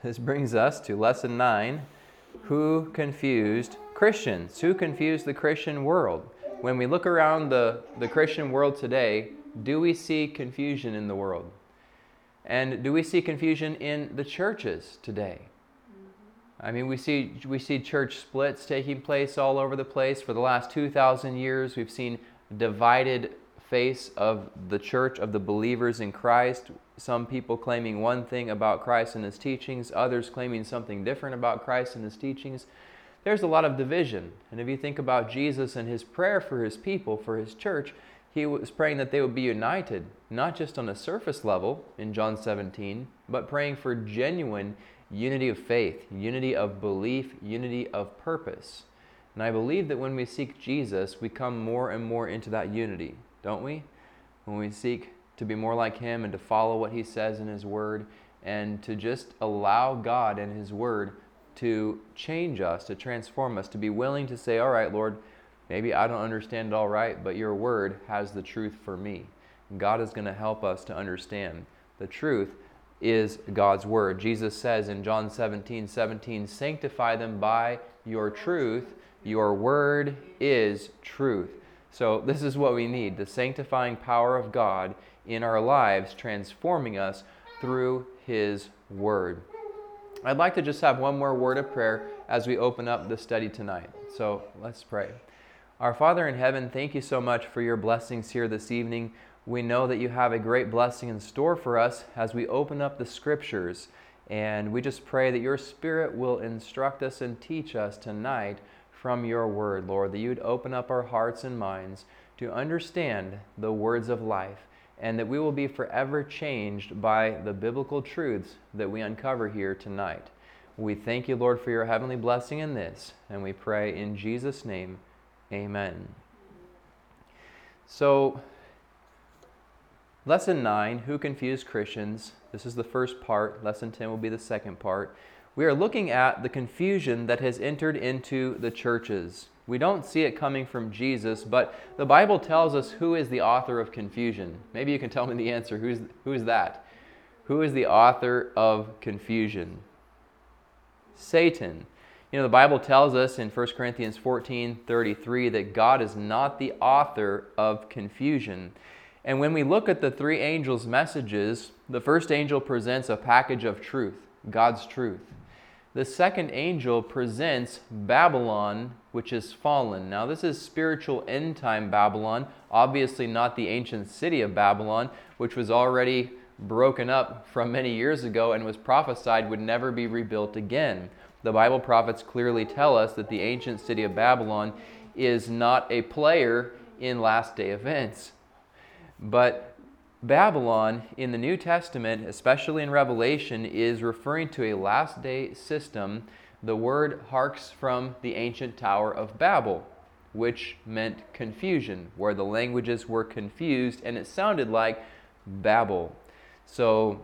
This brings us to lesson nine Who confused Christians? Who confused the Christian world? When we look around the, the Christian world today, do we see confusion in the world? And do we see confusion in the churches today? I mean, we see, we see church splits taking place all over the place. For the last 2,000 years, we've seen divided face of the church, of the believers in Christ. Some people claiming one thing about Christ and his teachings, others claiming something different about Christ and his teachings. There's a lot of division. And if you think about Jesus and his prayer for his people, for his church, he was praying that they would be united, not just on a surface level in John 17, but praying for genuine unity of faith, unity of belief, unity of purpose. And I believe that when we seek Jesus, we come more and more into that unity, don't we? When we seek to be more like Him and to follow what He says in His Word and to just allow God and His Word to change us, to transform us, to be willing to say, All right, Lord, maybe I don't understand it all right, but your Word has the truth for me. God is going to help us to understand the truth is God's word. Jesus says in John 17 17, Sanctify them by your truth. Your word is truth. So, this is what we need the sanctifying power of God in our lives, transforming us through His word. I'd like to just have one more word of prayer as we open up the study tonight. So, let's pray. Our Father in heaven, thank you so much for your blessings here this evening we know that you have a great blessing in store for us as we open up the scriptures. And we just pray that your Spirit will instruct us and teach us tonight from your word, Lord, that you'd open up our hearts and minds to understand the words of life, and that we will be forever changed by the biblical truths that we uncover here tonight. We thank you, Lord, for your heavenly blessing in this, and we pray in Jesus' name, amen. So, Lesson 9 Who Confused Christians? This is the first part. Lesson 10 will be the second part. We are looking at the confusion that has entered into the churches. We don't see it coming from Jesus, but the Bible tells us who is the author of confusion. Maybe you can tell me the answer. Who's, who's that? Who is the author of confusion? Satan. You know, the Bible tells us in 1 Corinthians 14 33 that God is not the author of confusion. And when we look at the three angels' messages, the first angel presents a package of truth, God's truth. The second angel presents Babylon, which is fallen. Now, this is spiritual end time Babylon, obviously not the ancient city of Babylon, which was already broken up from many years ago and was prophesied would never be rebuilt again. The Bible prophets clearly tell us that the ancient city of Babylon is not a player in last day events. But Babylon in the New Testament, especially in Revelation, is referring to a last day system. The word harks from the ancient Tower of Babel, which meant confusion, where the languages were confused and it sounded like Babel. So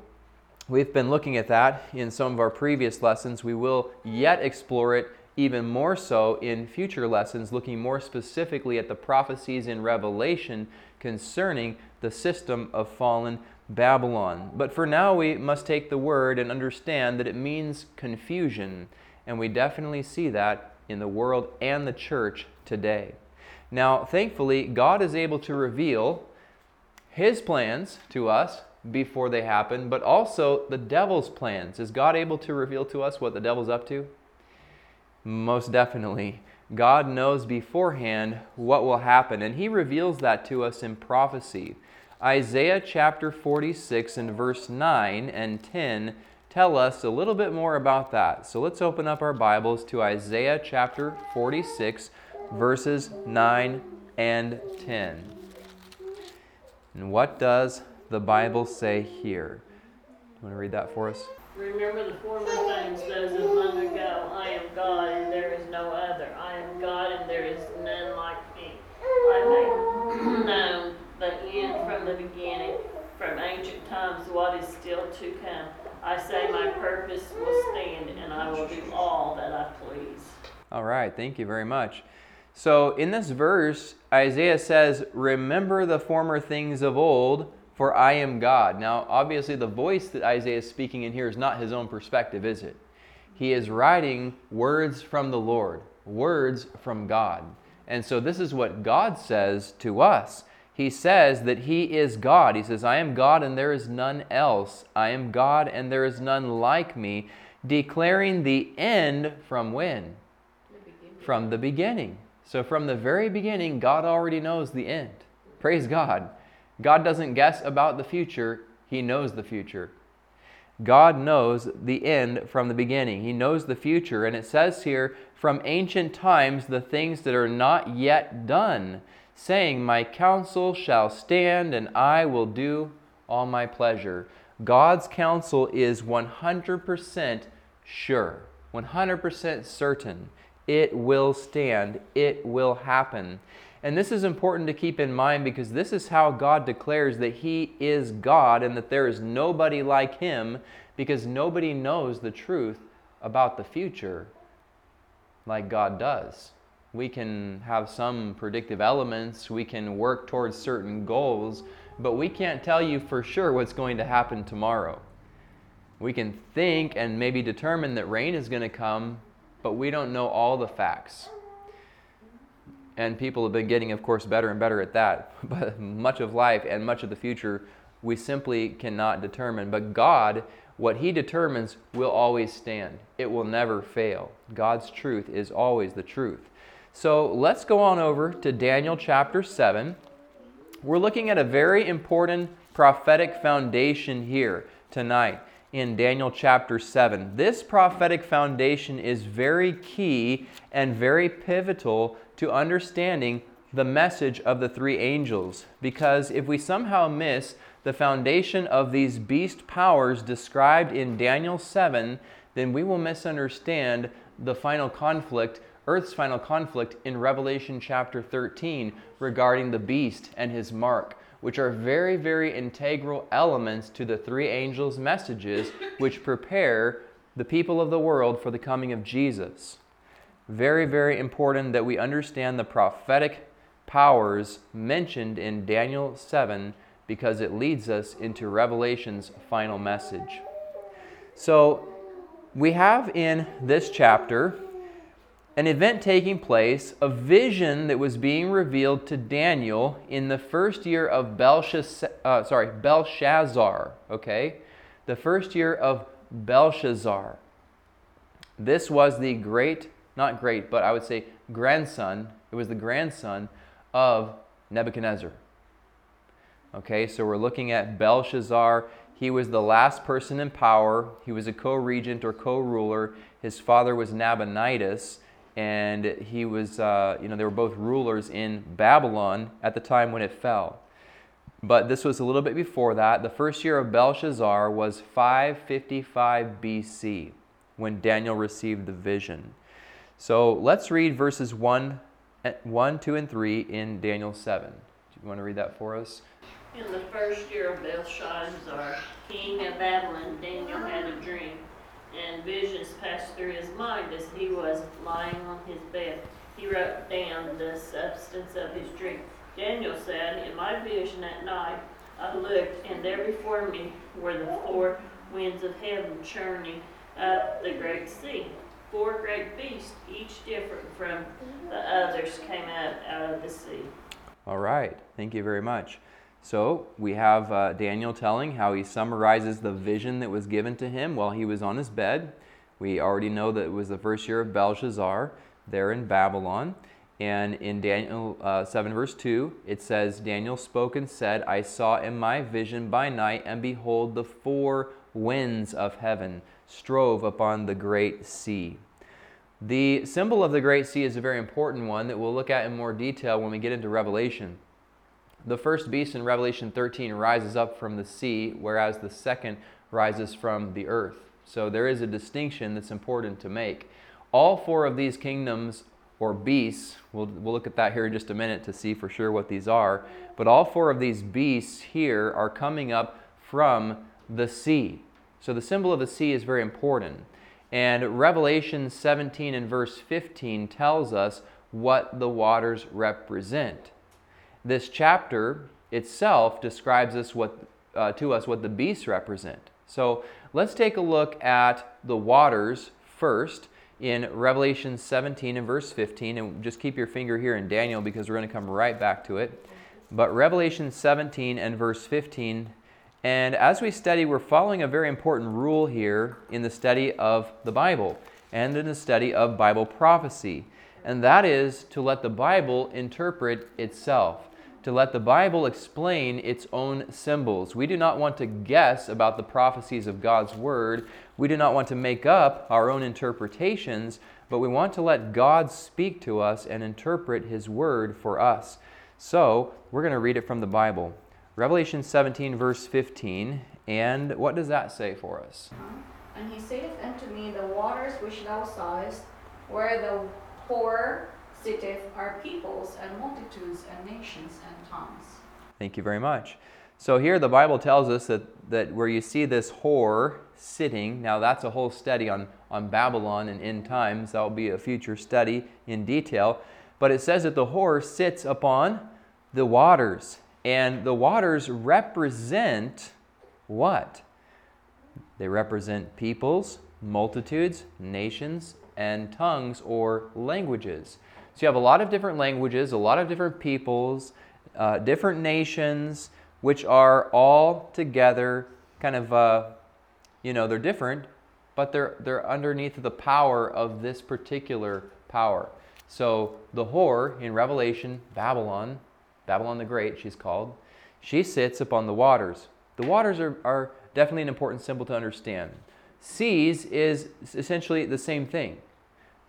we've been looking at that in some of our previous lessons. We will yet explore it even more so in future lessons, looking more specifically at the prophecies in Revelation concerning the system of fallen Babylon. But for now, we must take the word and understand that it means confusion, and we definitely see that in the world and the church today. Now, thankfully, God is able to reveal His plans to us before they happen, but also the devil's plans. Is God able to reveal to us what the devil's up to? Most definitely. God knows beforehand what will happen, and He reveals that to us in prophecy. Isaiah chapter 46 and verse 9 and 10 tell us a little bit more about that. So let's open up our Bibles to Isaiah chapter 46, verses 9 and 10. And what does the Bible say here? You want to read that for us? Remember the former things, those of long ago. I am God, and there is no other. I am God, and there is none like me. I make known um, the end from the beginning, from ancient times, what is still to come. I say my purpose will stand, and I will do all that I please. All right, thank you very much. So, in this verse, Isaiah says, Remember the former things of old, for I am God. Now, obviously, the voice that Isaiah is speaking in here is not his own perspective, is it? He is writing words from the Lord, words from God. And so, this is what God says to us. He says that He is God. He says, I am God and there is none else. I am God and there is none like me, declaring the end from when? From the beginning. So, from the very beginning, God already knows the end. Praise God. God doesn't guess about the future, He knows the future. God knows the end from the beginning. He knows the future. And it says here, from ancient times, the things that are not yet done, saying, My counsel shall stand, and I will do all my pleasure. God's counsel is 100% sure, 100% certain. It will stand, it will happen. And this is important to keep in mind because this is how God declares that He is God and that there is nobody like Him because nobody knows the truth about the future like God does. We can have some predictive elements, we can work towards certain goals, but we can't tell you for sure what's going to happen tomorrow. We can think and maybe determine that rain is going to come, but we don't know all the facts and people have been getting, of course, better and better at that. But much of life and much of the future, we simply cannot determine. But God, what He determines, will always stand, it will never fail. God's truth is always the truth. So let's go on over to Daniel chapter 7. We're looking at a very important prophetic foundation here tonight in Daniel chapter 7. This prophetic foundation is very key and very pivotal to understanding the message of the three angels. Because if we somehow miss the foundation of these beast powers described in Daniel 7, then we will misunderstand the final conflict, Earth's final conflict in Revelation chapter 13 regarding the beast and his mark, which are very, very integral elements to the three angels' messages, which prepare the people of the world for the coming of Jesus. Very, very important that we understand the prophetic powers mentioned in Daniel 7 because it leads us into Revelation's final message. So, we have in this chapter an event taking place, a vision that was being revealed to Daniel in the first year of Belshazzar, uh, sorry, Belshazzar, okay? The first year of Belshazzar. This was the great not great, but I would say grandson. It was the grandson of Nebuchadnezzar. Okay, so we're looking at Belshazzar. He was the last person in power. He was a co regent or co ruler. His father was Nabonidus, and he was, uh, you know, they were both rulers in Babylon at the time when it fell. But this was a little bit before that. The first year of Belshazzar was 555 BC when Daniel received the vision. So let's read verses 1, 1, 2, and 3 in Daniel 7. Do you want to read that for us? In the first year of Belshazzar, king of Babylon, Daniel had a dream, visions passed through his mind as he was lying on his bed. He wrote down the substance of his dream. Daniel said, In my vision at night, I looked, and there before me were the four winds of heaven churning up the great sea four great beasts, each different from the others, came out, out of the sea. All right, thank you very much. So we have uh, Daniel telling how he summarizes the vision that was given to him while he was on his bed. We already know that it was the first year of Belshazzar there in Babylon. And in Daniel uh, 7, verse 2, it says, Daniel spoke and said, I saw in my vision by night, and behold, the four winds of heaven strove upon the great sea. The symbol of the great sea is a very important one that we'll look at in more detail when we get into Revelation. The first beast in Revelation 13 rises up from the sea, whereas the second rises from the earth. So there is a distinction that's important to make. All four of these kingdoms or beasts, we'll, we'll look at that here in just a minute to see for sure what these are, but all four of these beasts here are coming up from the sea. So the symbol of the sea is very important. And Revelation 17 and verse 15 tells us what the waters represent. This chapter itself describes us what, uh, to us what the beasts represent. So let's take a look at the waters first in Revelation 17 and verse 15. And just keep your finger here in Daniel because we're going to come right back to it. But Revelation 17 and verse 15. And as we study, we're following a very important rule here in the study of the Bible and in the study of Bible prophecy. And that is to let the Bible interpret itself to let the Bible explain its own symbols. We do not want to guess about the prophecies of God's Word. We do not want to make up our own interpretations, but we want to let God speak to us and interpret His Word for us. So, we're going to read it from the Bible. Revelation 17, verse 15. And what does that say for us? And he saith unto me, The waters which thou sawest, where the whore sitteth are peoples and multitudes and nations and tongues. Thank you very much. So here the Bible tells us that, that where you see this whore sitting, now that's a whole study on, on Babylon and end times. That will be a future study in detail. But it says that the whore sits upon the waters. And the waters represent what? They represent peoples, multitudes, nations, and tongues or languages. So you have a lot of different languages, a lot of different peoples, uh, different nations, which are all together kind of, uh, you know, they're different, but they're, they're underneath the power of this particular power. So the whore in Revelation, Babylon, Babylon the Great, she's called, she sits upon the waters. The waters are, are definitely an important symbol to understand. Seas is essentially the same thing.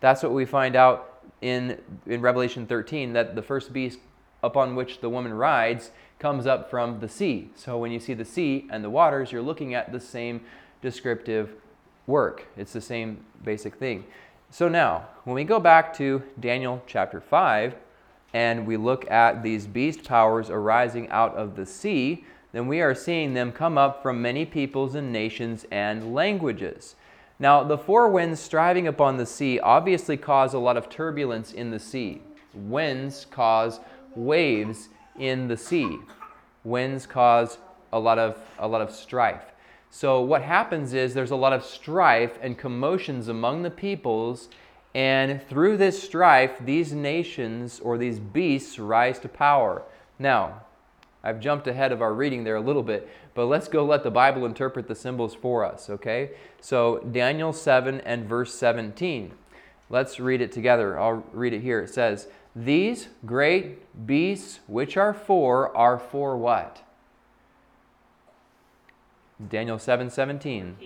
That's what we find out in, in Revelation 13 that the first beast upon which the woman rides comes up from the sea. So when you see the sea and the waters, you're looking at the same descriptive work. It's the same basic thing. So now, when we go back to Daniel chapter 5 and we look at these beast powers arising out of the sea, then we are seeing them come up from many peoples and nations and languages. Now, the four winds striving upon the sea obviously cause a lot of turbulence in the sea. Winds cause waves in the sea. Winds cause a lot of, a lot of strife. So, what happens is there's a lot of strife and commotions among the peoples, and through this strife, these nations or these beasts rise to power. Now, I've jumped ahead of our reading there a little bit, but let's go let the Bible interpret the symbols for us, okay? So, Daniel 7 and verse 17. Let's read it together. I'll read it here. It says, These great beasts which are four are for what? Daniel 7 17.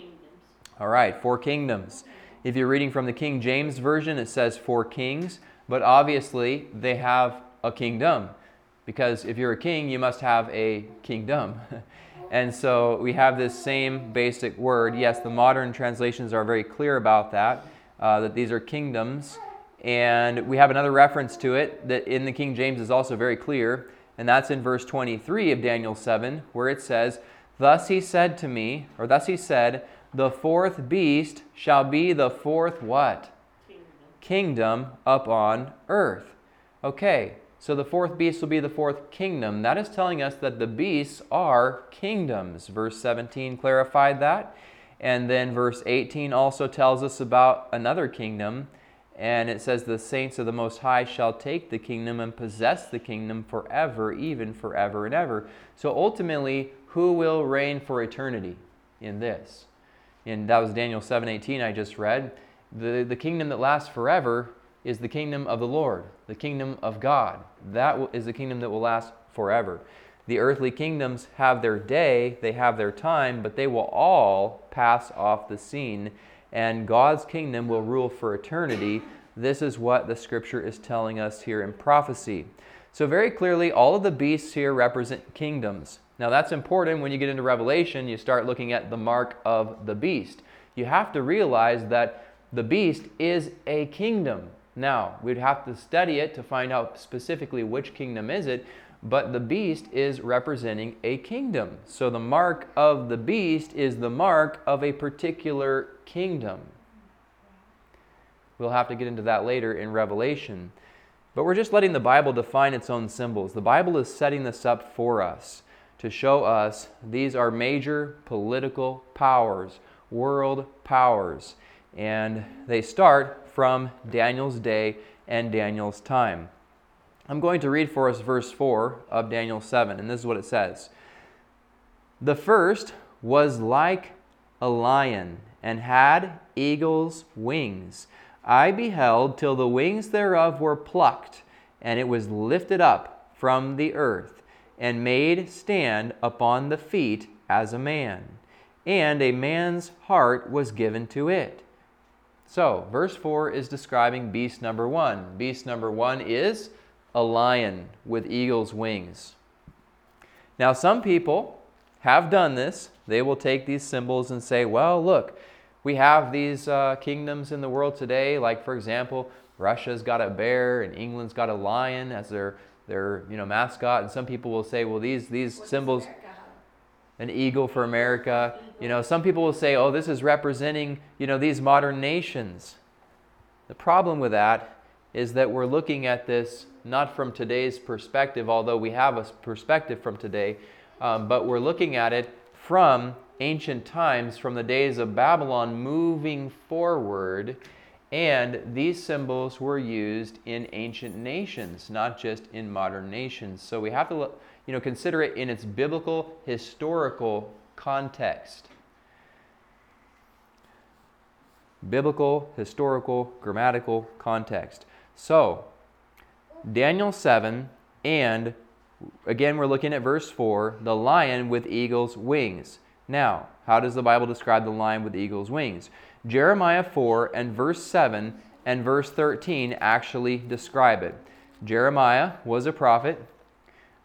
All right, four kingdoms. If you're reading from the King James Version, it says four kings, but obviously they have a kingdom because if you're a king, you must have a kingdom. and so we have this same basic word. Yes, the modern translations are very clear about that, uh, that these are kingdoms. And we have another reference to it that in the King James is also very clear, and that's in verse 23 of Daniel 7, where it says, Thus he said to me, or thus he said, The fourth beast shall be the fourth what? Kingdom. Kingdom upon earth. Okay, so the fourth beast will be the fourth kingdom. That is telling us that the beasts are kingdoms. Verse 17 clarified that. And then verse 18 also tells us about another kingdom. And it says, The saints of the Most High shall take the kingdom and possess the kingdom forever, even forever and ever. So ultimately, who will reign for eternity in this? And that was Daniel 7:18 I just read. The, the kingdom that lasts forever is the kingdom of the Lord, the kingdom of God. That is the kingdom that will last forever. The earthly kingdoms have their day, they have their time, but they will all pass off the scene, and God's kingdom will rule for eternity. This is what the scripture is telling us here in prophecy. So, very clearly, all of the beasts here represent kingdoms. Now, that's important when you get into Revelation, you start looking at the mark of the beast. You have to realize that the beast is a kingdom. Now, we'd have to study it to find out specifically which kingdom is it, but the beast is representing a kingdom. So the mark of the beast is the mark of a particular kingdom. We'll have to get into that later in Revelation. But we're just letting the Bible define its own symbols. The Bible is setting this up for us to show us these are major political powers, world powers. And they start from Daniel's day and Daniel's time. I'm going to read for us verse 4 of Daniel 7, and this is what it says The first was like a lion and had eagle's wings. I beheld till the wings thereof were plucked, and it was lifted up from the earth, and made stand upon the feet as a man. And a man's heart was given to it. So, verse 4 is describing beast number one. Beast number one is a lion with eagle's wings. Now, some people have done this. They will take these symbols and say, well, look, we have these uh, kingdoms in the world today, like, for example, Russia's got a bear and England's got a lion as their, their you know, mascot. And some people will say, well, these, these symbols, an eagle for America. You know, some people will say, oh, this is representing, you know, these modern nations. The problem with that is that we're looking at this not from today's perspective, although we have a perspective from today, um, but we're looking at it from ancient times, from the days of Babylon moving forward. And these symbols were used in ancient nations, not just in modern nations. So we have to you know, consider it in its biblical, historical context. Biblical, historical, grammatical context. So, Daniel 7, and again, we're looking at verse 4 the lion with eagle's wings. Now, how does the Bible describe the lion with eagle's wings? Jeremiah 4 and verse 7 and verse 13 actually describe it. Jeremiah was a prophet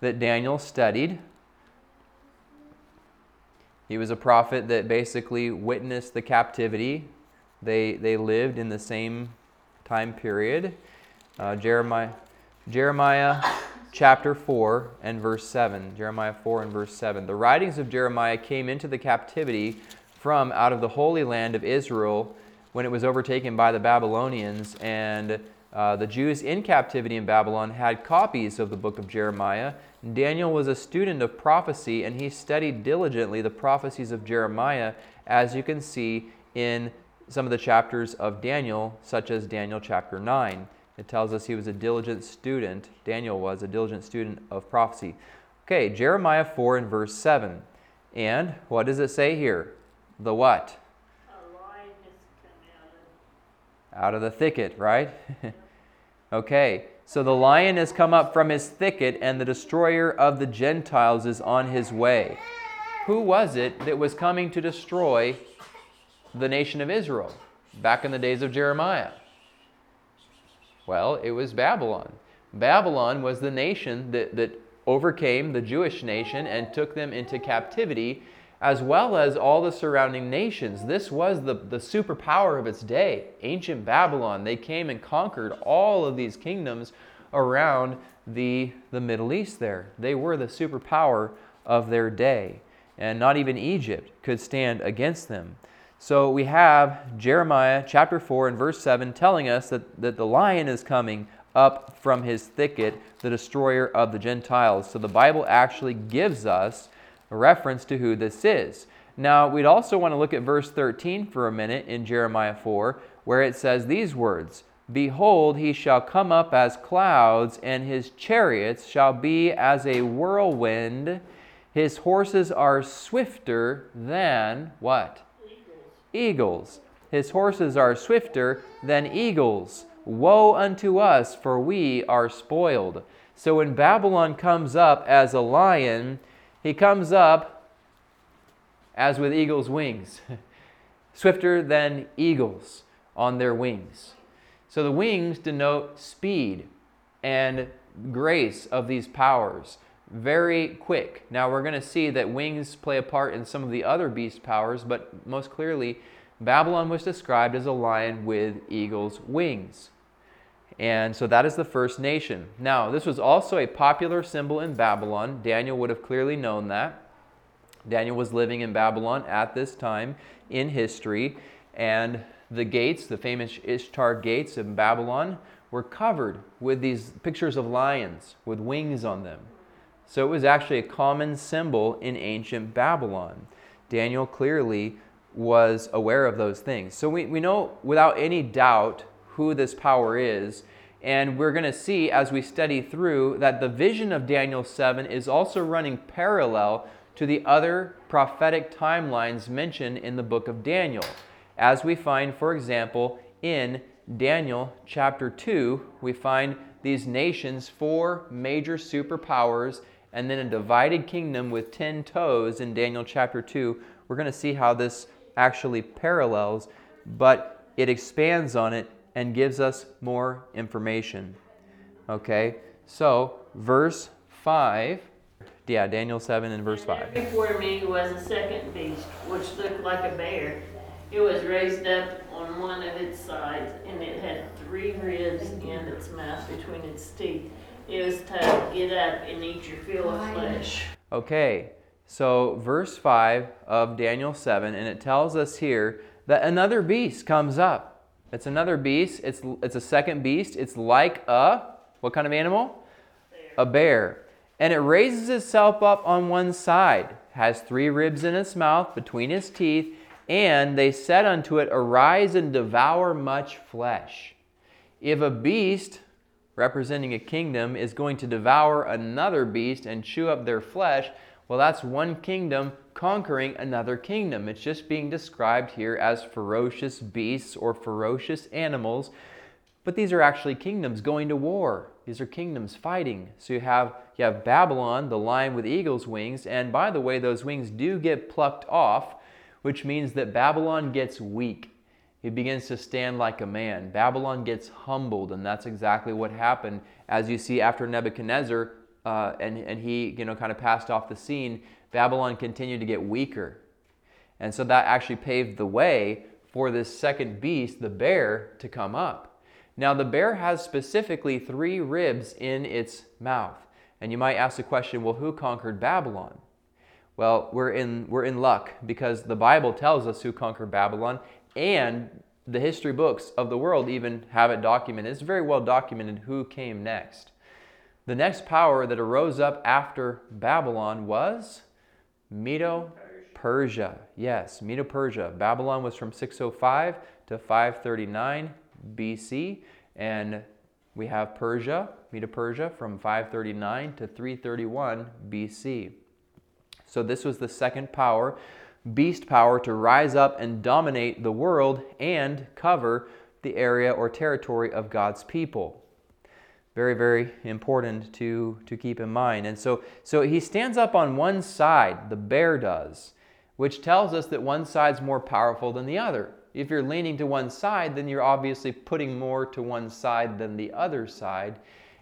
that Daniel studied. He was a prophet that basically witnessed the captivity. They, they lived in the same time period. Uh, Jeremiah, Jeremiah chapter 4 and verse 7. Jeremiah 4 and verse 7. The writings of Jeremiah came into the captivity from out of the holy land of Israel when it was overtaken by the Babylonians. And uh, the Jews in captivity in Babylon had copies of the book of Jeremiah. Daniel was a student of prophecy and he studied diligently the prophecies of Jeremiah, as you can see in some of the chapters of Daniel, such as Daniel chapter 9. It tells us he was a diligent student. Daniel was a diligent student of prophecy. Okay, Jeremiah 4 and verse 7. And what does it say here? The what? A lion is coming out of the thicket, right? okay, so the lion has come up from his thicket, and the destroyer of the Gentiles is on his way. Who was it that was coming to destroy the nation of Israel back in the days of Jeremiah? Well, it was Babylon. Babylon was the nation that, that overcame the Jewish nation and took them into captivity, as well as all the surrounding nations. This was the, the superpower of its day. Ancient Babylon, they came and conquered all of these kingdoms around the, the Middle East there. They were the superpower of their day. And not even Egypt could stand against them. So we have Jeremiah chapter 4 and verse 7 telling us that, that the lion is coming up from his thicket, the destroyer of the Gentiles. So the Bible actually gives us a reference to who this is. Now, we'd also want to look at verse 13 for a minute in Jeremiah 4, where it says these words Behold, he shall come up as clouds, and his chariots shall be as a whirlwind. His horses are swifter than what? eagles. His horses are swifter than eagles. Woe unto us, for we are spoiled. So when Babylon comes up as a lion, he comes up as with eagle's wings, swifter than eagles on their wings. So the wings denote speed and grace of these powers. Very quick. Now we're going to see that wings play a part in some of the other beast powers, but most clearly, Babylon was described as a lion with eagle's wings. And so that is the first nation. Now, this was also a popular symbol in Babylon. Daniel would have clearly known that. Daniel was living in Babylon at this time in history, and the gates, the famous Ishtar gates of Babylon, were covered with these pictures of lions with wings on them. So it was actually a common symbol in ancient Babylon. Daniel clearly was aware of those things. So we, we know without any doubt who this power is. And we're going to see as we study through that the vision of Daniel 7 is also running parallel to the other prophetic timelines mentioned in the book of Daniel. As we find, for example, in Daniel chapter 2, we find these nations, four major superpowers, and then a divided kingdom with 10 toes in Daniel chapter 2. We're going to see how this actually parallels, but it expands on it and gives us more information. Okay, so verse 5. Yeah, Daniel 7 and verse 5. Before me was a second beast, which looked like a bear. It was raised up on one of its sides, and it had three ribs in its mouth between its teeth. It was told, Get up and eat your fill of flesh. Okay, so verse 5 of Daniel 7, and it tells us here that another beast comes up. It's another beast. It's, it's a second beast. It's like a, what kind of animal? A bear. And it raises itself up on one side, has three ribs in its mouth between its teeth, and they said unto it, Arise and devour much flesh. If a beast representing a kingdom is going to devour another beast and chew up their flesh, well, that's one kingdom conquering another kingdom. It's just being described here as ferocious beasts or ferocious animals, but these are actually kingdoms going to war. These are kingdoms fighting. So you have you have Babylon, the lion with eagle's wings, and by the way, those wings do get plucked off, which means that Babylon gets weak. He begins to stand like a man. Babylon gets humbled, and that's exactly what happened. As you see after Nebuchadnezzar uh, and, and he you know, kind of passed off the scene, Babylon continued to get weaker. And so that actually paved the way for this second beast, the bear, to come up. Now, the bear has specifically three ribs in its mouth. And you might ask the question well, who conquered Babylon? Well, we're in, we're in luck because the Bible tells us who conquered Babylon, and the history books of the world even have it documented. It's very well documented who came next. The next power that arose up after Babylon was Medo Persia. Yes, Medo Persia. Babylon was from 605 to 539 BC, and we have Persia, Medo Persia, from 539 to 331 BC. So this was the second power, beast power, to rise up and dominate the world and cover the area or territory of God's people. Very, very important to, to keep in mind. And so, so he stands up on one side, the bear does, which tells us that one side's more powerful than the other. If you're leaning to one side, then you're obviously putting more to one side than the other side.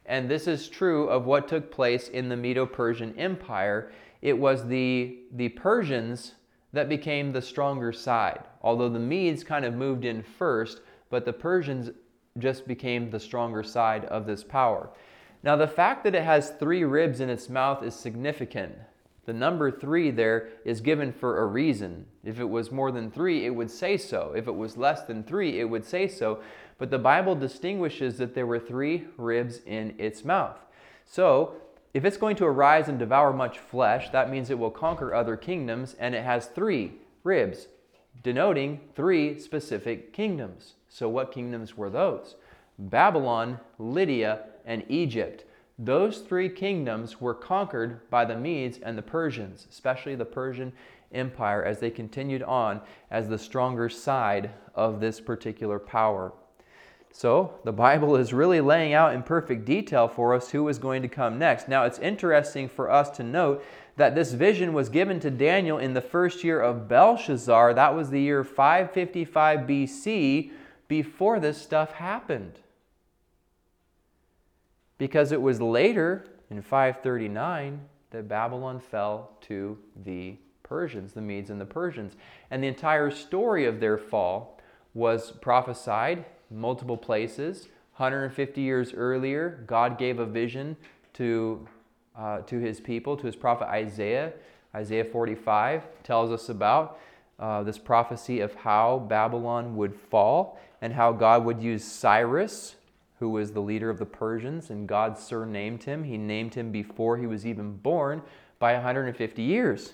And this is true of what took place in the Medo Persian Empire. It was the, the Persians that became the stronger side, although the Medes kind of moved in first, but the Persians just became the stronger side of this power. Now, the fact that it has three ribs in its mouth is significant. The number three there is given for a reason. If it was more than three, it would say so. If it was less than three, it would say so. But the Bible distinguishes that there were three ribs in its mouth. So, if it's going to arise and devour much flesh, that means it will conquer other kingdoms, and it has three ribs, denoting three specific kingdoms. So, what kingdoms were those? Babylon, Lydia, and Egypt. Those three kingdoms were conquered by the Medes and the Persians, especially the Persian Empire, as they continued on as the stronger side of this particular power. So, the Bible is really laying out in perfect detail for us who is going to come next. Now, it's interesting for us to note that this vision was given to Daniel in the first year of Belshazzar. That was the year 555 BC before this stuff happened. Because it was later, in 539, that Babylon fell to the Persians, the Medes and the Persians. And the entire story of their fall was prophesied multiple places. 150 years earlier, God gave a vision to, uh, to his people, to his prophet Isaiah. Isaiah 45 tells us about uh, this prophecy of how Babylon would fall and how God would use Cyrus who was the leader of the Persians, and God surnamed him. He named him before he was even born by 150 years.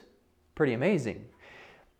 Pretty amazing.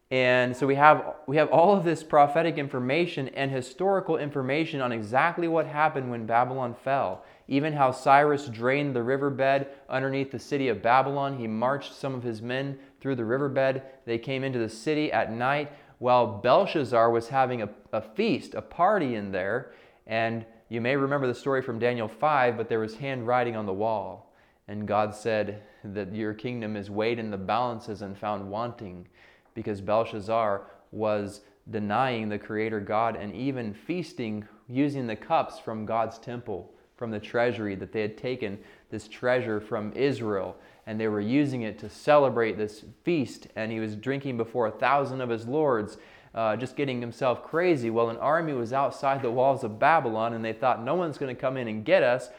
And so we have, we have all of this prophetic information and historical information on exactly what happened when Babylon fell. Even how Cyrus drained the riverbed underneath the city of Babylon. He marched some of his men through the riverbed. They came into the city at night while Belshazzar was having a, a feast, a party in there. And you may remember the story from Daniel 5, but there was handwriting on the wall. And God said that your kingdom is weighed in the balances and found wanting because Belshazzar was denying the Creator God and even feasting using the cups from God's temple, from the treasury, that they had taken this treasure from Israel and they were using it to celebrate this feast. And he was drinking before a thousand of his lords, uh, just getting himself crazy. Well, an army was outside the walls of Babylon and they thought no one's going to come in and get us.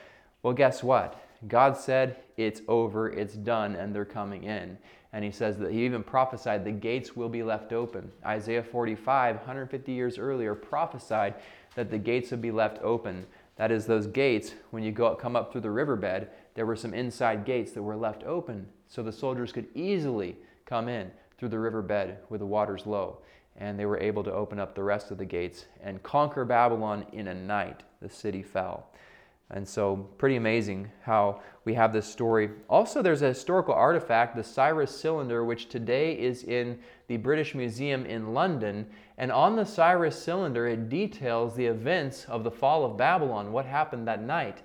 Well, guess what? God said, It's over, it's done, and they're coming in. And he says that he even prophesied the gates will be left open. Isaiah 45, 150 years earlier, prophesied that the gates would be left open. That is, those gates, when you go come up through the riverbed, there were some inside gates that were left open so the soldiers could easily come in through the riverbed with the waters low. And they were able to open up the rest of the gates and conquer Babylon in a night. The city fell. And so, pretty amazing how we have this story. Also, there's a historical artifact, the Cyrus cylinder, which today is in the British Museum in London. And on the Cyrus cylinder, it details the events of the fall of Babylon, what happened that night.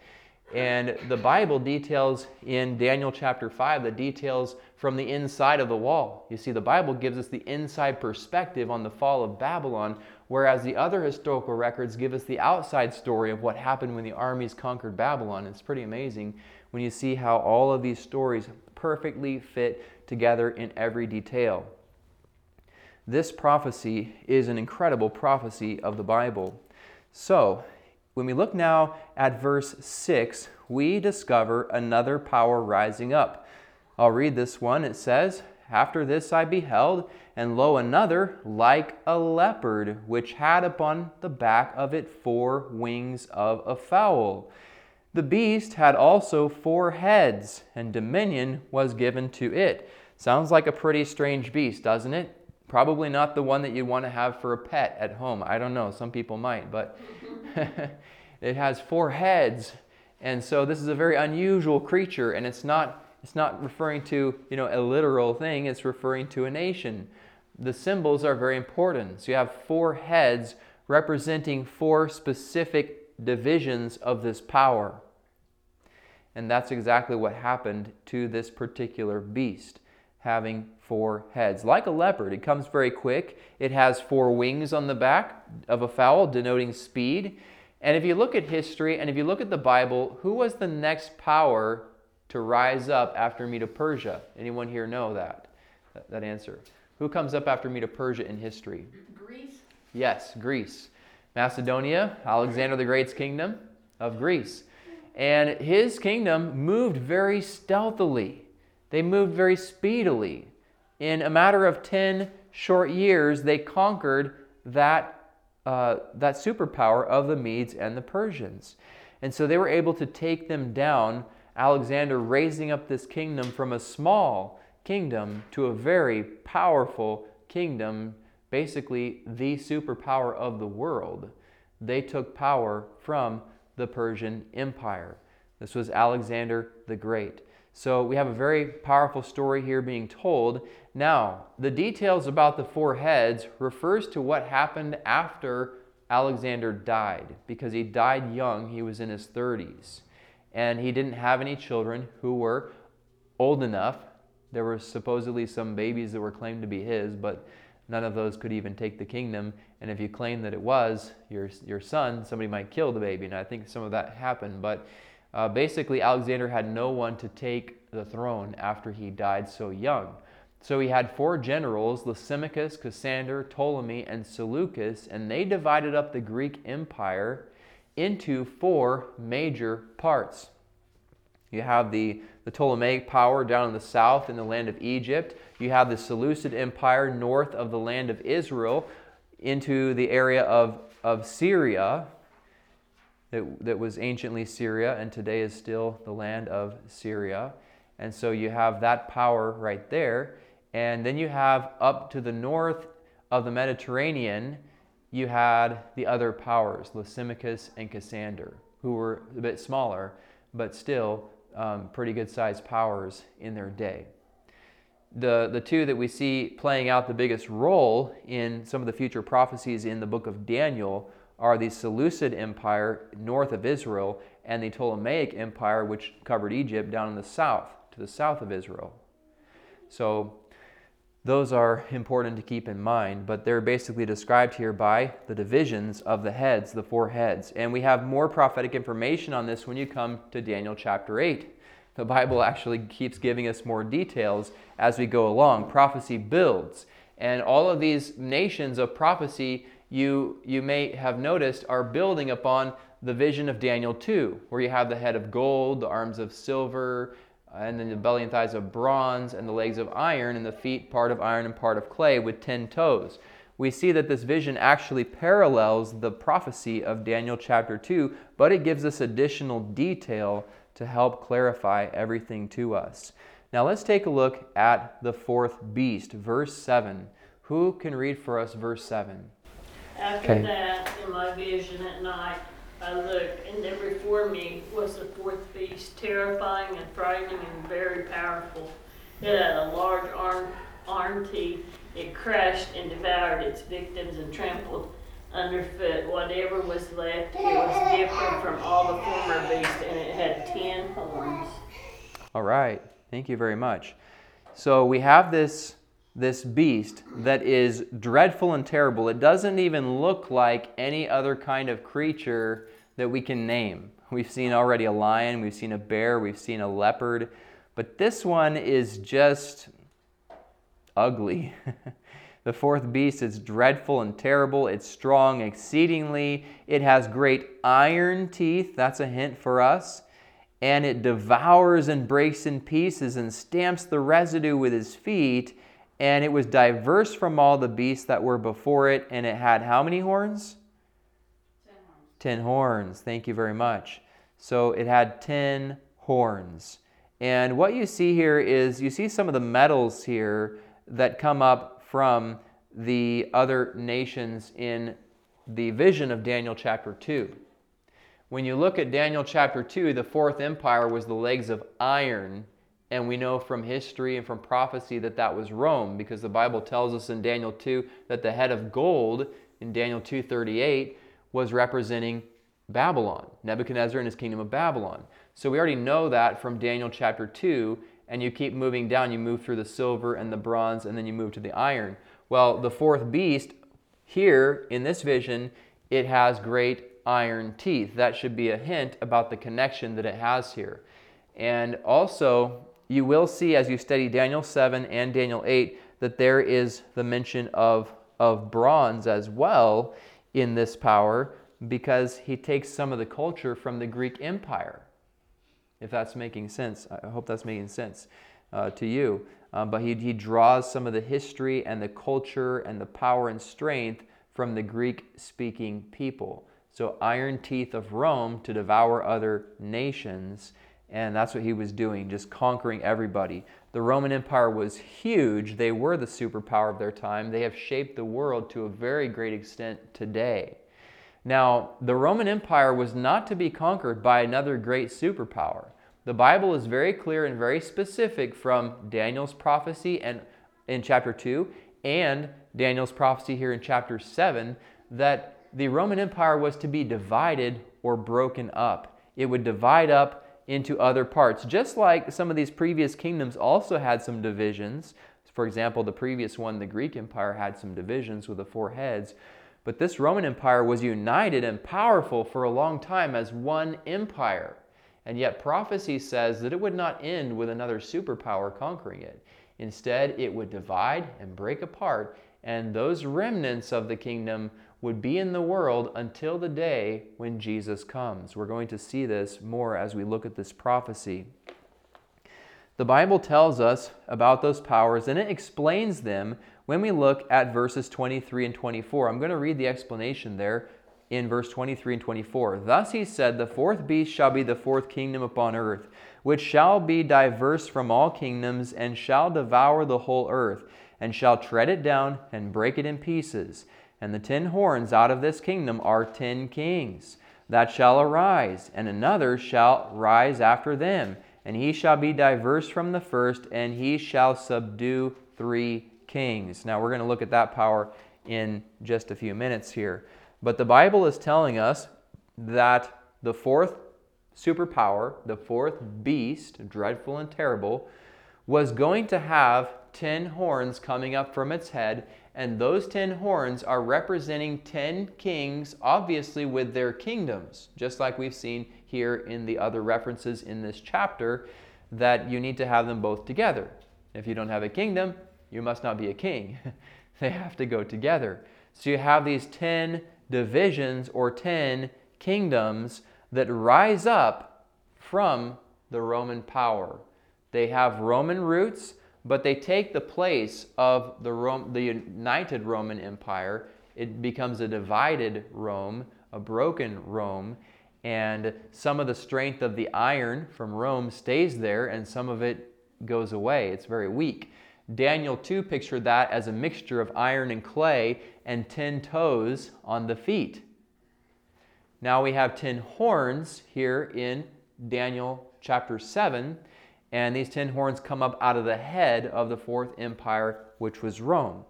And the Bible details in Daniel chapter 5 the details from the inside of the wall. You see, the Bible gives us the inside perspective on the fall of Babylon, whereas the other historical records give us the outside story of what happened when the armies conquered Babylon. It's pretty amazing when you see how all of these stories perfectly fit together in every detail. This prophecy is an incredible prophecy of the Bible. So, when we look now at verse 6, we discover another power rising up. I'll read this one. It says, After this I beheld, and lo, another like a leopard, which had upon the back of it four wings of a fowl. The beast had also four heads, and dominion was given to it. Sounds like a pretty strange beast, doesn't it? Probably not the one that you'd want to have for a pet at home. I don't know, some people might, but it has four heads. And so this is a very unusual creature, and it's not it's not referring to, you know, a literal thing, it's referring to a nation the symbols are very important. So you have four heads representing four specific divisions of this power. And that's exactly what happened to this particular beast, having four heads. Like a leopard, it comes very quick. It has four wings on the back of a fowl, denoting speed. And if you look at history and if you look at the Bible, who was the next power to rise up after Medo Persia? Anyone here know that? That answer. Who comes up after Medo Persia in history? Greece. Yes, Greece. Macedonia, Alexander the Great's kingdom of Greece. And his kingdom moved very stealthily. They moved very speedily. In a matter of 10 short years, they conquered that, uh, that superpower of the Medes and the Persians. And so they were able to take them down, Alexander raising up this kingdom from a small kingdom to a very powerful kingdom, basically the superpower of the world. They took power from the Persian Empire. This was Alexander the Great. So we have a very powerful story here being told. Now, the details about the four heads refers to what happened after Alexander died because he died young, he was in his 30s. And he didn't have any children who were old enough there were supposedly some babies that were claimed to be his, but none of those could even take the kingdom. And if you claim that it was your, your son, somebody might kill the baby. And I think some of that happened. But uh, basically, Alexander had no one to take the throne after he died so young. So he had four generals Lysimachus, Cassander, Ptolemy, and Seleucus, and they divided up the Greek Empire into four major parts. You have the, the Ptolemaic power down in the south in the land of Egypt. You have the Seleucid Empire north of the land of Israel into the area of, of Syria. That, that was anciently Syria and today is still the land of Syria. And so you have that power right there. And then you have up to the north of the Mediterranean, you had the other powers, Lysimachus and Cassander, who were a bit smaller, but still um, pretty good sized powers in their day. The, the two that we see playing out the biggest role in some of the future prophecies in the book of Daniel are the Seleucid Empire north of Israel and the Ptolemaic Empire, which covered Egypt down in the south, to the south of Israel. So those are important to keep in mind, but they're basically described here by the divisions of the heads, the four heads. And we have more prophetic information on this when you come to Daniel chapter 8. The Bible actually keeps giving us more details as we go along. Prophecy builds. And all of these nations of prophecy, you, you may have noticed, are building upon the vision of Daniel 2, where you have the head of gold, the arms of silver, and then the belly and thighs of bronze, and the legs of iron, and the feet part of iron and part of clay, with ten toes. We see that this vision actually parallels the prophecy of Daniel chapter 2, but it gives us additional detail to help clarify everything to us. Now let's take a look at the fourth beast, verse 7. Who can read for us verse 7? After okay. that, in my vision at night, I looked, and there before me was the fourth beast, terrifying and frightening and very powerful. It had a large arm, arm teeth. It crushed and devoured its victims and trampled underfoot whatever was left. It was different from all the former beasts, and it had ten horns. All right. Thank you very much. So we have this this beast that is dreadful and terrible. It doesn't even look like any other kind of creature that we can name. We've seen already a lion, we've seen a bear, we've seen a leopard, but this one is just ugly. the fourth beast is dreadful and terrible. It's strong exceedingly. It has great iron teeth. That's a hint for us. And it devours and breaks in pieces and stamps the residue with his feet. And it was diverse from all the beasts that were before it. And it had how many horns? Ten horns. Ten horns. Thank you very much. So it had ten horns. And what you see here is you see some of the metals here that come up from the other nations in the vision of Daniel chapter 2. When you look at Daniel chapter 2, the fourth empire was the legs of iron. And we know from history and from prophecy that that was Rome because the Bible tells us in Daniel 2 that the head of gold in Daniel 2:38 was representing Babylon, Nebuchadnezzar and his kingdom of Babylon. So we already know that from Daniel chapter 2, and you keep moving down. You move through the silver and the bronze, and then you move to the iron. Well, the fourth beast here in this vision, it has great iron teeth. That should be a hint about the connection that it has here. And also, you will see as you study Daniel 7 and Daniel 8 that there is the mention of, of bronze as well in this power because he takes some of the culture from the Greek Empire. If that's making sense, I hope that's making sense uh, to you. Um, but he, he draws some of the history and the culture and the power and strength from the Greek speaking people. So, iron teeth of Rome to devour other nations. And that's what he was doing, just conquering everybody. The Roman Empire was huge. They were the superpower of their time. They have shaped the world to a very great extent today. Now, the Roman Empire was not to be conquered by another great superpower. The Bible is very clear and very specific from Daniel's prophecy and in chapter 2 and Daniel's prophecy here in chapter 7 that the Roman Empire was to be divided or broken up. It would divide up into other parts, just like some of these previous kingdoms also had some divisions. For example, the previous one, the Greek Empire, had some divisions with the four heads. But this Roman Empire was united and powerful for a long time as one empire. And yet, prophecy says that it would not end with another superpower conquering it. Instead, it would divide and break apart, and those remnants of the kingdom would be in the world until the day when Jesus comes. We're going to see this more as we look at this prophecy. The Bible tells us about those powers and it explains them when we look at verses 23 and 24. I'm going to read the explanation there in verse 23 and 24. Thus he said, The fourth beast shall be the fourth kingdom upon earth, which shall be diverse from all kingdoms, and shall devour the whole earth, and shall tread it down and break it in pieces. And the ten horns out of this kingdom are ten kings that shall arise, and another shall rise after them, and he shall be diverse from the first, and he shall subdue three kings. Now we're going to look at that power in just a few minutes here. But the Bible is telling us that the fourth superpower, the fourth beast, dreadful and terrible, was going to have ten horns coming up from its head, and those ten horns are representing ten kings, obviously with their kingdoms, just like we've seen here in the other references in this chapter, that you need to have them both together. If you don't have a kingdom, you must not be a king. they have to go together. So you have these ten divisions or ten kingdoms that rise up from the Roman power. They have Roman roots, but they take the place of the, Rome, the united Roman Empire. It becomes a divided Rome, a broken Rome, and some of the strength of the iron from Rome stays there, and some of it goes away. It's very weak. Daniel 2 pictured that as a mixture of iron and clay and 10 toes on the feet. Now we have 10 horns here in Daniel chapter 7, and these 10 horns come up out of the head of the fourth empire, which was Rome.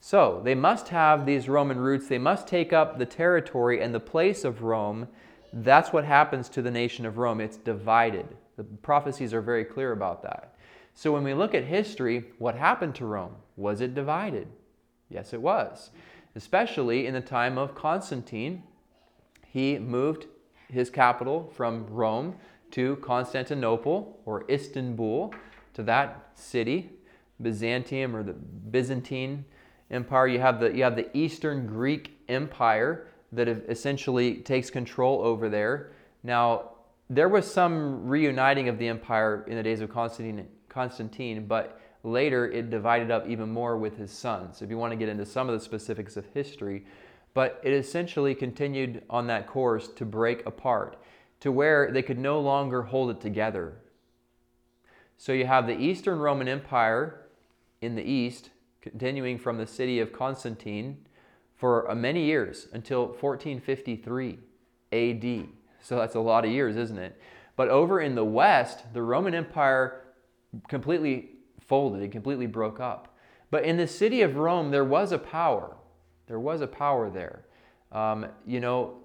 So they must have these Roman roots, they must take up the territory and the place of Rome. That's what happens to the nation of Rome. It's divided. The prophecies are very clear about that. So when we look at history, what happened to Rome? Was it divided? Yes, it was. Especially in the time of Constantine. He moved his capital from Rome to Constantinople or Istanbul, to that city, Byzantium or the Byzantine Empire. You have the, you have the Eastern Greek Empire that essentially takes control over there. Now, there was some reuniting of the empire in the days of Constantine Constantine, but later it divided up even more with his sons. If you want to get into some of the specifics of history, but it essentially continued on that course to break apart to where they could no longer hold it together. So you have the Eastern Roman Empire in the east, continuing from the city of Constantine for many years until 1453 AD. So that's a lot of years, isn't it? But over in the west, the Roman Empire completely folded, it completely broke up. But in the city of Rome, there was a power. There was a power there. Um, you know,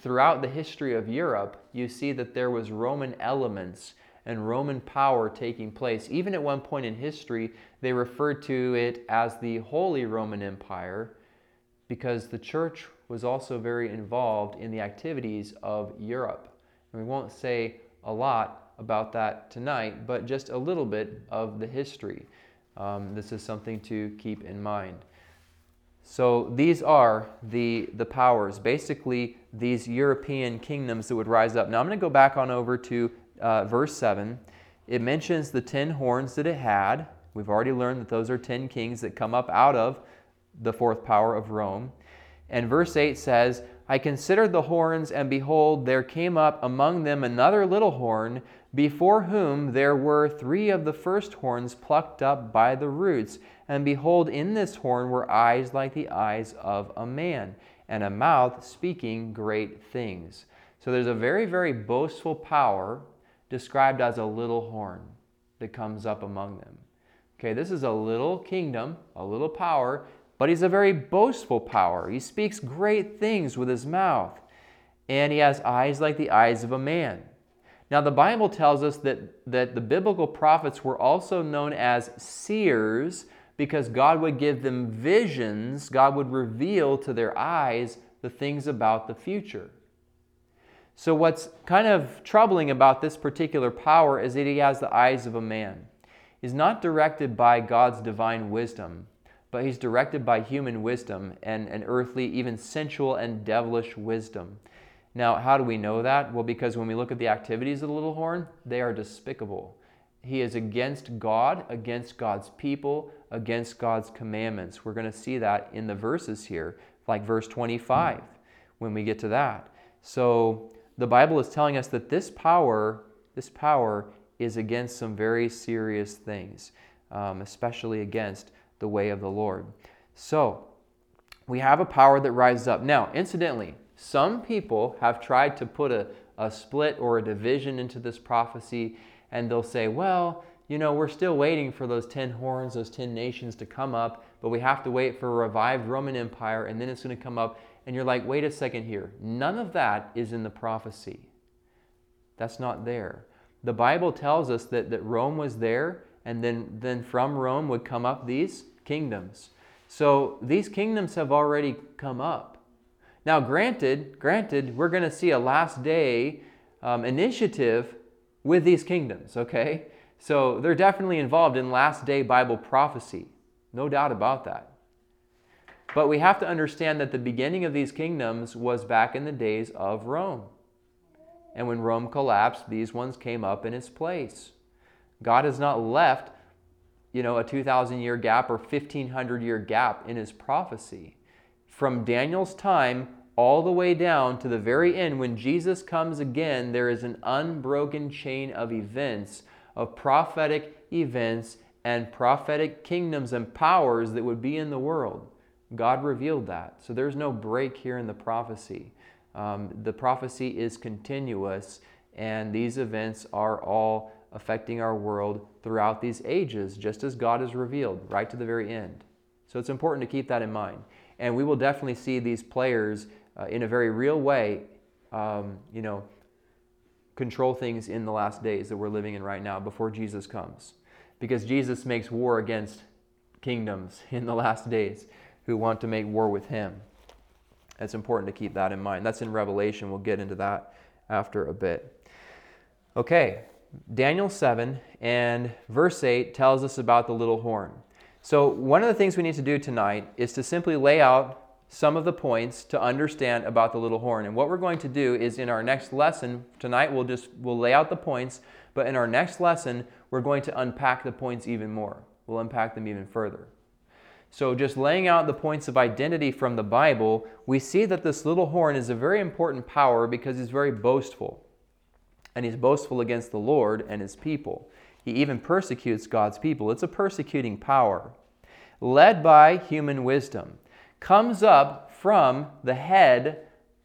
throughout the history of Europe, you see that there was Roman elements and Roman power taking place. Even at one point in history, they referred to it as the Holy Roman Empire because the church was also very involved in the activities of Europe. And we won't say a lot about that tonight, but just a little bit of the history. Um, this is something to keep in mind. So these are the, the powers, basically these European kingdoms that would rise up. Now I'm going to go back on over to uh, verse 7. It mentions the ten horns that it had. We've already learned that those are ten kings that come up out of the fourth power of Rome. And verse 8 says, I considered the horns, and behold, there came up among them another little horn, before whom there were three of the first horns plucked up by the roots. And behold, in this horn were eyes like the eyes of a man, and a mouth speaking great things. So there's a very, very boastful power described as a little horn that comes up among them. Okay, this is a little kingdom, a little power but he's a very boastful power. He speaks great things with his mouth, and he has eyes like the eyes of a man. Now, the Bible tells us that, that the biblical prophets were also known as seers because God would give them visions, God would reveal to their eyes the things about the future. So, what's kind of troubling about this particular power is that he has the eyes of a man. He's not directed by God's divine wisdom, but he's directed by human wisdom and, and earthly, even sensual and devilish wisdom. Now, how do we know that? Well, because when we look at the activities of the little horn, they are despicable. He is against God, against God's people, against God's commandments. We're going to see that in the verses here, like verse 25. when we get to that. So the Bible is telling us that this power, this power is against some very serious things, um, especially against the way of the Lord. So we have a power that rises up. Now, incidentally, some people have tried to put a, a split or a division into this prophecy, and they'll say, well, you know, we're still waiting for those 10 horns, those 10 nations to come up, but we have to wait for a revived Roman Empire, and then it's going to come up. And you're like, wait a second here. None of that is in the prophecy. That's not there. The Bible tells us that, that Rome was there, and then, then from Rome would come up these kingdoms. So these kingdoms have already come up. Now, granted, granted, we're going to see a last day um, initiative with these kingdoms, okay? So they're definitely involved in last day Bible prophecy. No doubt about that. But we have to understand that the beginning of these kingdoms was back in the days of Rome. And when Rome collapsed, these ones came up in its place. God has not left, you know, a 2,000 year gap or 1,500 year gap in his prophecy from Daniel's time all the way down to the very end, when Jesus comes again, there is an unbroken chain of events, of prophetic events and prophetic kingdoms and powers that would be in the world. God revealed that. So there's no break here in the prophecy. Um, the prophecy is continuous, and these events are all affecting our world throughout these ages, just as God has revealed, right to the very end. So it's important to keep that in mind. And we will definitely see these players uh, in a very real way, um, you know, control things in the last days that we're living in right now before Jesus comes. Because Jesus makes war against kingdoms in the last days who want to make war with him. It's important to keep that in mind. That's in Revelation. We'll get into that after a bit. Okay, Daniel 7 and verse 8 tells us about the little horn. So, one of the things we need to do tonight is to simply lay out some of the points to understand about the little horn. And what we're going to do is in our next lesson, tonight we'll just we'll lay out the points, but in our next lesson, we're going to unpack the points even more. We'll unpack them even further. So, just laying out the points of identity from the Bible, we see that this little horn is a very important power because he's very boastful. And he's boastful against the Lord and his people. He even persecutes God's people. It's a persecuting power. Led by human wisdom, comes up from the head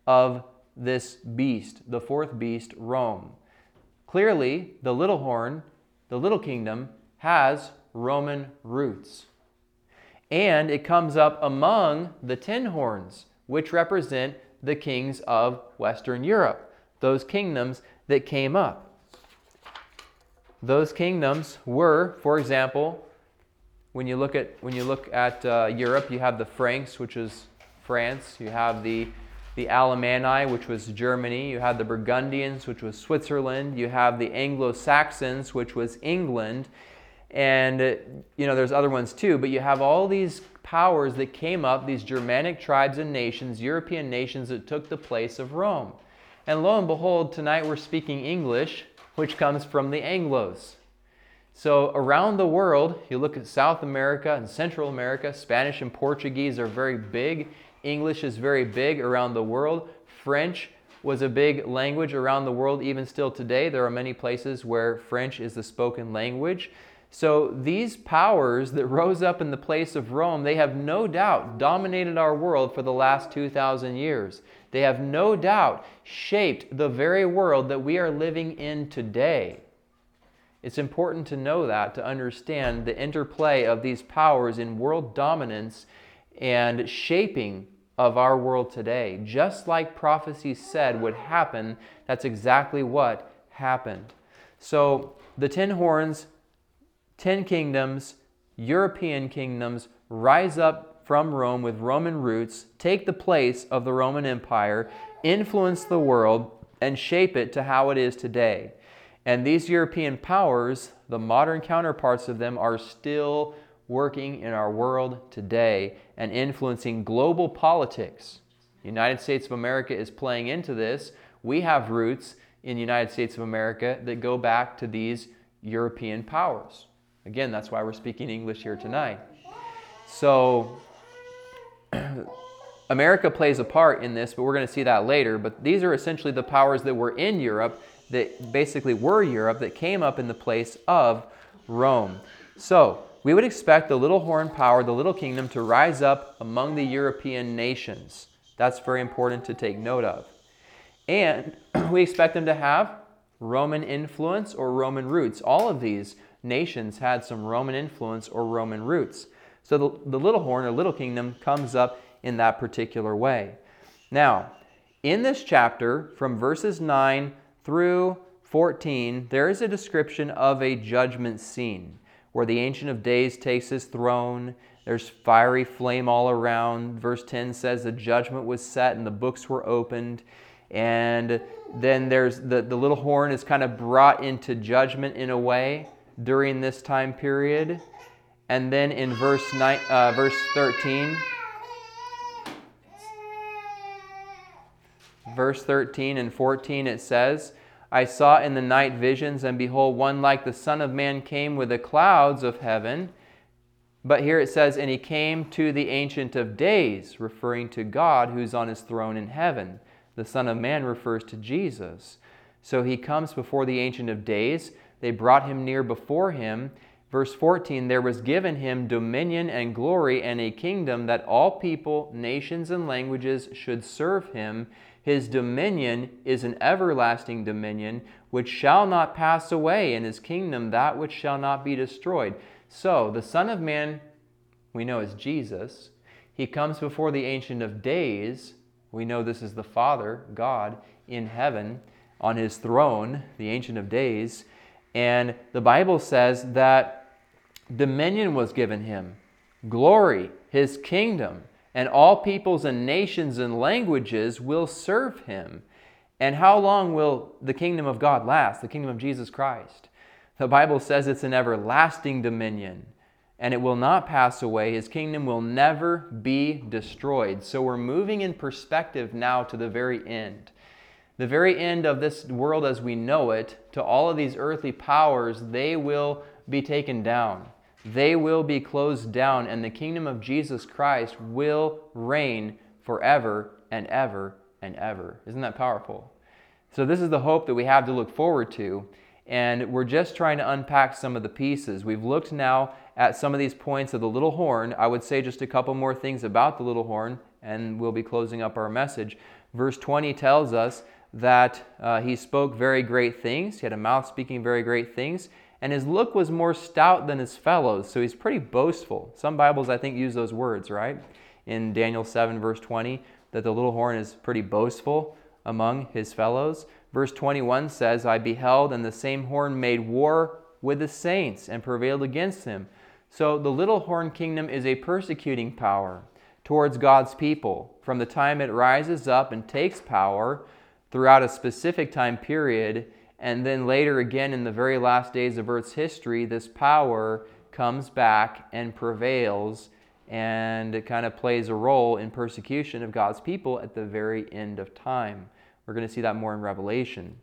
of this beast, the fourth beast, Rome. Clearly, the little horn, the little kingdom, has Roman roots. And it comes up among the ten horns, which represent the kings of Western Europe, those kingdoms that came up. Those kingdoms were, for example, when you look at when you look at uh, Europe, you have the Franks, which is France. You have the the Alemanni, which was Germany. You have the Burgundians, which was Switzerland. You have the Anglo-Saxons, which was England, and you know there's other ones too. But you have all these powers that came up, these Germanic tribes and nations, European nations that took the place of Rome. And lo and behold, tonight we're speaking English which comes from the Anglos. So, around the world, you look at South America and Central America, Spanish and Portuguese are very big. English is very big around the world. French was a big language around the world, even still today. There are many places where French is the spoken language. So, these powers that rose up in the place of Rome, they have no doubt dominated our world for the last 2,000 years. They have no doubt shaped the very world that we are living in today. It's important to know that, to understand the interplay of these powers in world dominance and shaping of our world today. Just like prophecy said would happen, that's exactly what happened. So, the ten horns, ten kingdoms, European kingdoms rise up from Rome with Roman roots take the place of the Roman Empire, influence the world, and shape it to how it is today. And these European powers, the modern counterparts of them, are still working in our world today and influencing global politics. The United States of America is playing into this. We have roots in the United States of America that go back to these European powers. Again, that's why we're speaking English here tonight. So, America plays a part in this, but we're going to see that later. But these are essentially the powers that were in Europe, that basically were Europe, that came up in the place of Rome. So we would expect the little horn power, the little kingdom, to rise up among the European nations. That's very important to take note of. And we expect them to have Roman influence or Roman roots. All of these nations had some Roman influence or Roman roots. So the, the little horn or little kingdom comes up in that particular way. Now, in this chapter, from verses 9 through 14, there is a description of a judgment scene where the Ancient of Days takes his throne. There's fiery flame all around. Verse 10 says the judgment was set and the books were opened. And then there's the, the little horn is kind of brought into judgment in a way during this time period. And then in verse, uh, verse 13, verse 13 and 14, it says, I saw in the night visions, and behold, one like the Son of Man came with the clouds of heaven. But here it says, And he came to the Ancient of Days, referring to God who's on his throne in heaven. The Son of Man refers to Jesus. So he comes before the Ancient of Days. They brought him near before him. Verse 14 There was given him dominion and glory and a kingdom that all people, nations, and languages should serve him. His dominion is an everlasting dominion which shall not pass away, and his kingdom that which shall not be destroyed. So, the Son of Man, we know is Jesus. He comes before the Ancient of Days. We know this is the Father, God, in heaven, on his throne, the Ancient of Days. And the Bible says that dominion was given him, glory, his kingdom and all peoples and nations and languages will serve him. And how long will the kingdom of God last, the kingdom of Jesus Christ? The Bible says it's an everlasting dominion and it will not pass away. His kingdom will never be destroyed. So we're moving in perspective now to the very end. The very end of this world as we know it, to all of these earthly powers, they will be taken down they will be closed down, and the kingdom of Jesus Christ will reign forever and ever and ever. Isn't that powerful? So, this is the hope that we have to look forward to. And we're just trying to unpack some of the pieces. We've looked now at some of these points of the little horn. I would say just a couple more things about the little horn, and we'll be closing up our message. Verse 20 tells us that uh, he spoke very great things. He had a mouth speaking very great things and his look was more stout than his fellows, so he's pretty boastful. Some Bibles, I think, use those words, right? In Daniel 7, verse 20, that the little horn is pretty boastful among his fellows. Verse 21 says, I beheld, and the same horn made war with the saints and prevailed against him. So the little horn kingdom is a persecuting power towards God's people. From the time it rises up and takes power throughout a specific time period, and then later, again, in the very last days of Earth's history, this power comes back and prevails and it kind of plays a role in persecution of God's people at the very end of time. We're going to see that more in Revelation.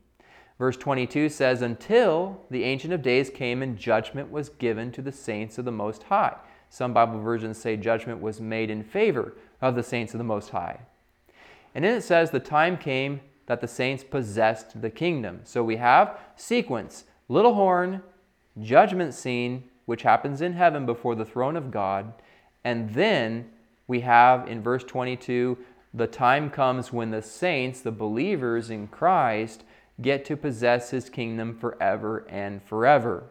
Verse 22 says, Until the Ancient of Days came and judgment was given to the saints of the Most High. Some Bible versions say judgment was made in favor of the saints of the Most High. And then it says, The time came that the saints possessed the kingdom. So we have sequence little horn, judgment scene, which happens in heaven before the throne of God. And then we have in verse 22 the time comes when the saints, the believers in Christ, get to possess his kingdom forever and forever.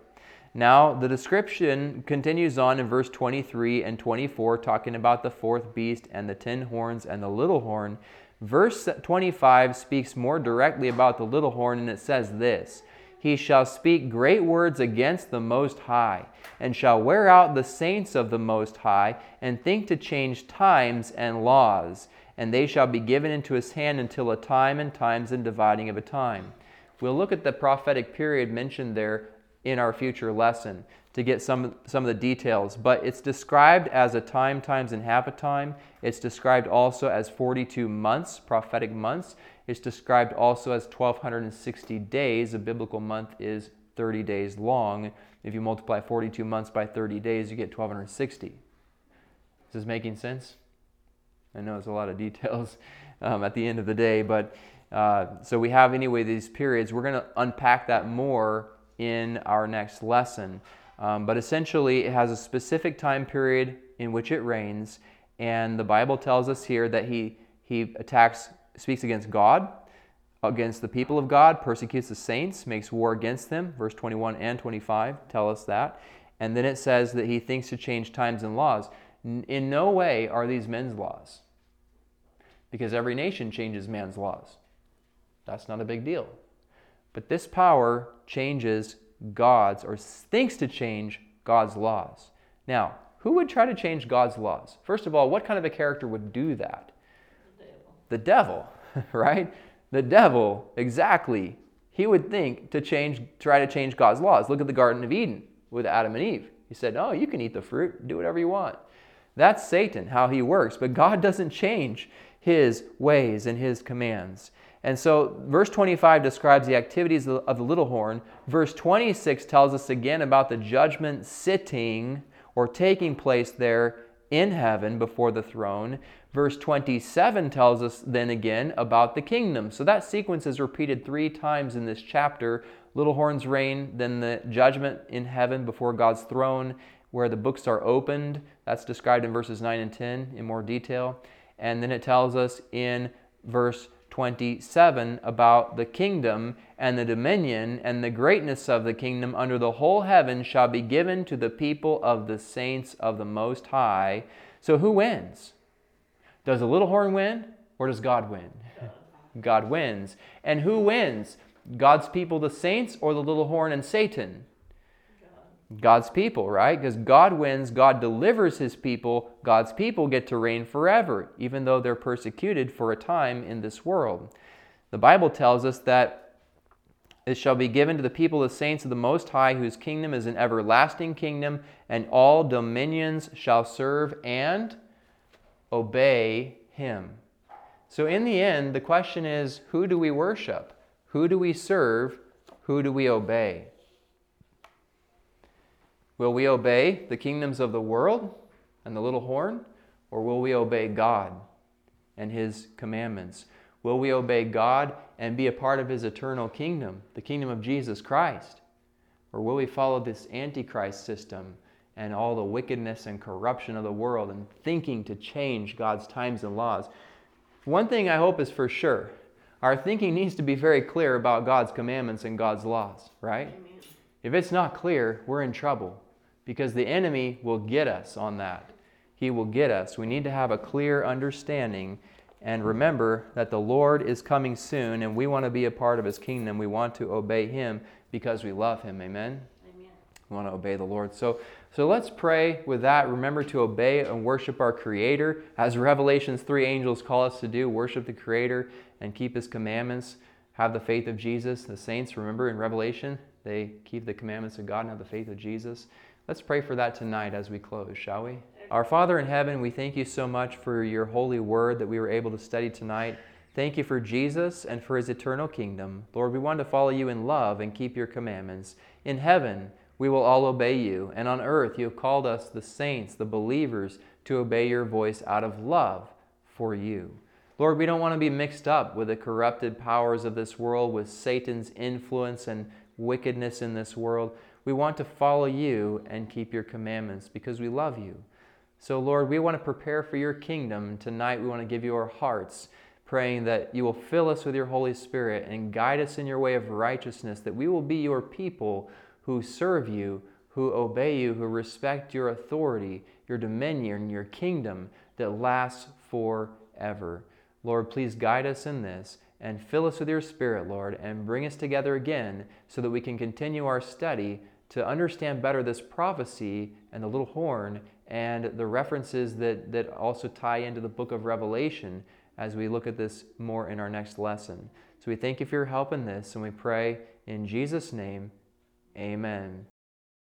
Now, the description continues on in verse 23 and 24, talking about the fourth beast and the ten horns and the little horn. Verse 25 speaks more directly about the little horn, and it says this He shall speak great words against the Most High, and shall wear out the saints of the Most High, and think to change times and laws. And they shall be given into his hand until a time and times and dividing of a time. We'll look at the prophetic period mentioned there in our future lesson to get some, some of the details, but it's described as a time, times, and half a time. It's described also as 42 months, prophetic months. It's described also as 1260 days. A biblical month is 30 days long. If you multiply 42 months by 30 days, you get 1260. Is this making sense? I know it's a lot of details um, at the end of the day, but uh, so we have anyway these periods. We're going to unpack that more in our next lesson. Um, but essentially, it has a specific time period in which it reigns, and the Bible tells us here that he he attacks, speaks against God, against the people of God, persecutes the saints, makes war against them. Verse 21 and 25 tell us that. And then it says that he thinks to change times and laws. In no way are these men's laws, because every nation changes man's laws. That's not a big deal. But this power changes God's, or thinks to change God's laws. Now, who would try to change God's laws? First of all, what kind of a character would do that? The devil, the devil right? The devil, exactly. He would think to change, try to change God's laws. Look at the Garden of Eden with Adam and Eve. He said, Oh, you can eat the fruit, do whatever you want. That's Satan, how he works. But God doesn't change his ways and his commands. And so, verse 25 describes the activities of the little horn. Verse 26 tells us again about the judgment sitting or taking place there in heaven before the throne. Verse 27 tells us then again about the kingdom. So that sequence is repeated three times in this chapter little horns reign, then the judgment in heaven before God's throne, where the books are opened. That's described in verses 9 and 10 in more detail. And then it tells us in verse 27 about the kingdom and the dominion and the greatness of the kingdom under the whole heaven shall be given to the people of the saints of the Most High. So who wins? Does the little horn win or does God win? God wins. And who wins? God's people, the saints, or the little horn and Satan? God's people, right? Because God wins, God delivers his people, God's people get to reign forever, even though they're persecuted for a time in this world. The Bible tells us that it shall be given to the people, the saints of the Most High, whose kingdom is an everlasting kingdom, and all dominions shall serve and obey him. So, in the end, the question is who do we worship? Who do we serve? Who do we obey? Will we obey the kingdoms of the world and the little horn? Or will we obey God and His commandments? Will we obey God and be a part of His eternal kingdom, the kingdom of Jesus Christ? Or will we follow this Antichrist system and all the wickedness and corruption of the world and thinking to change God's times and laws? One thing I hope is for sure our thinking needs to be very clear about God's commandments and God's laws, right? Amen. If it's not clear, we're in trouble because the enemy will get us on that. He will get us. We need to have a clear understanding and remember that the Lord is coming soon and we want to be a part of his kingdom. We want to obey him because we love him. Amen. Amen. We want to obey the Lord. So so let's pray with that. Remember to obey and worship our creator as Revelations 3 angels call us to do, worship the creator and keep his commandments. Have the faith of Jesus. The saints, remember in Revelation, they keep the commandments of God and have the faith of Jesus. Let's pray for that tonight as we close, shall we? Our Father in heaven, we thank you so much for your holy word that we were able to study tonight. Thank you for Jesus and for his eternal kingdom. Lord, we want to follow you in love and keep your commandments. In heaven, we will all obey you. And on earth, you have called us, the saints, the believers, to obey your voice out of love for you. Lord, we don't want to be mixed up with the corrupted powers of this world, with Satan's influence and wickedness in this world. We want to follow you and keep your commandments because we love you. So, Lord, we want to prepare for your kingdom. Tonight, we want to give you our hearts, praying that you will fill us with your Holy Spirit and guide us in your way of righteousness, that we will be your people who serve you, who obey you, who respect your authority, your dominion, your kingdom that lasts forever. Lord, please guide us in this and fill us with your Spirit, Lord, and bring us together again so that we can continue our study to understand better this prophecy and the little horn and the references that, that also tie into the book of Revelation as we look at this more in our next lesson. So we thank you for your help in this, and we pray in Jesus' name, amen.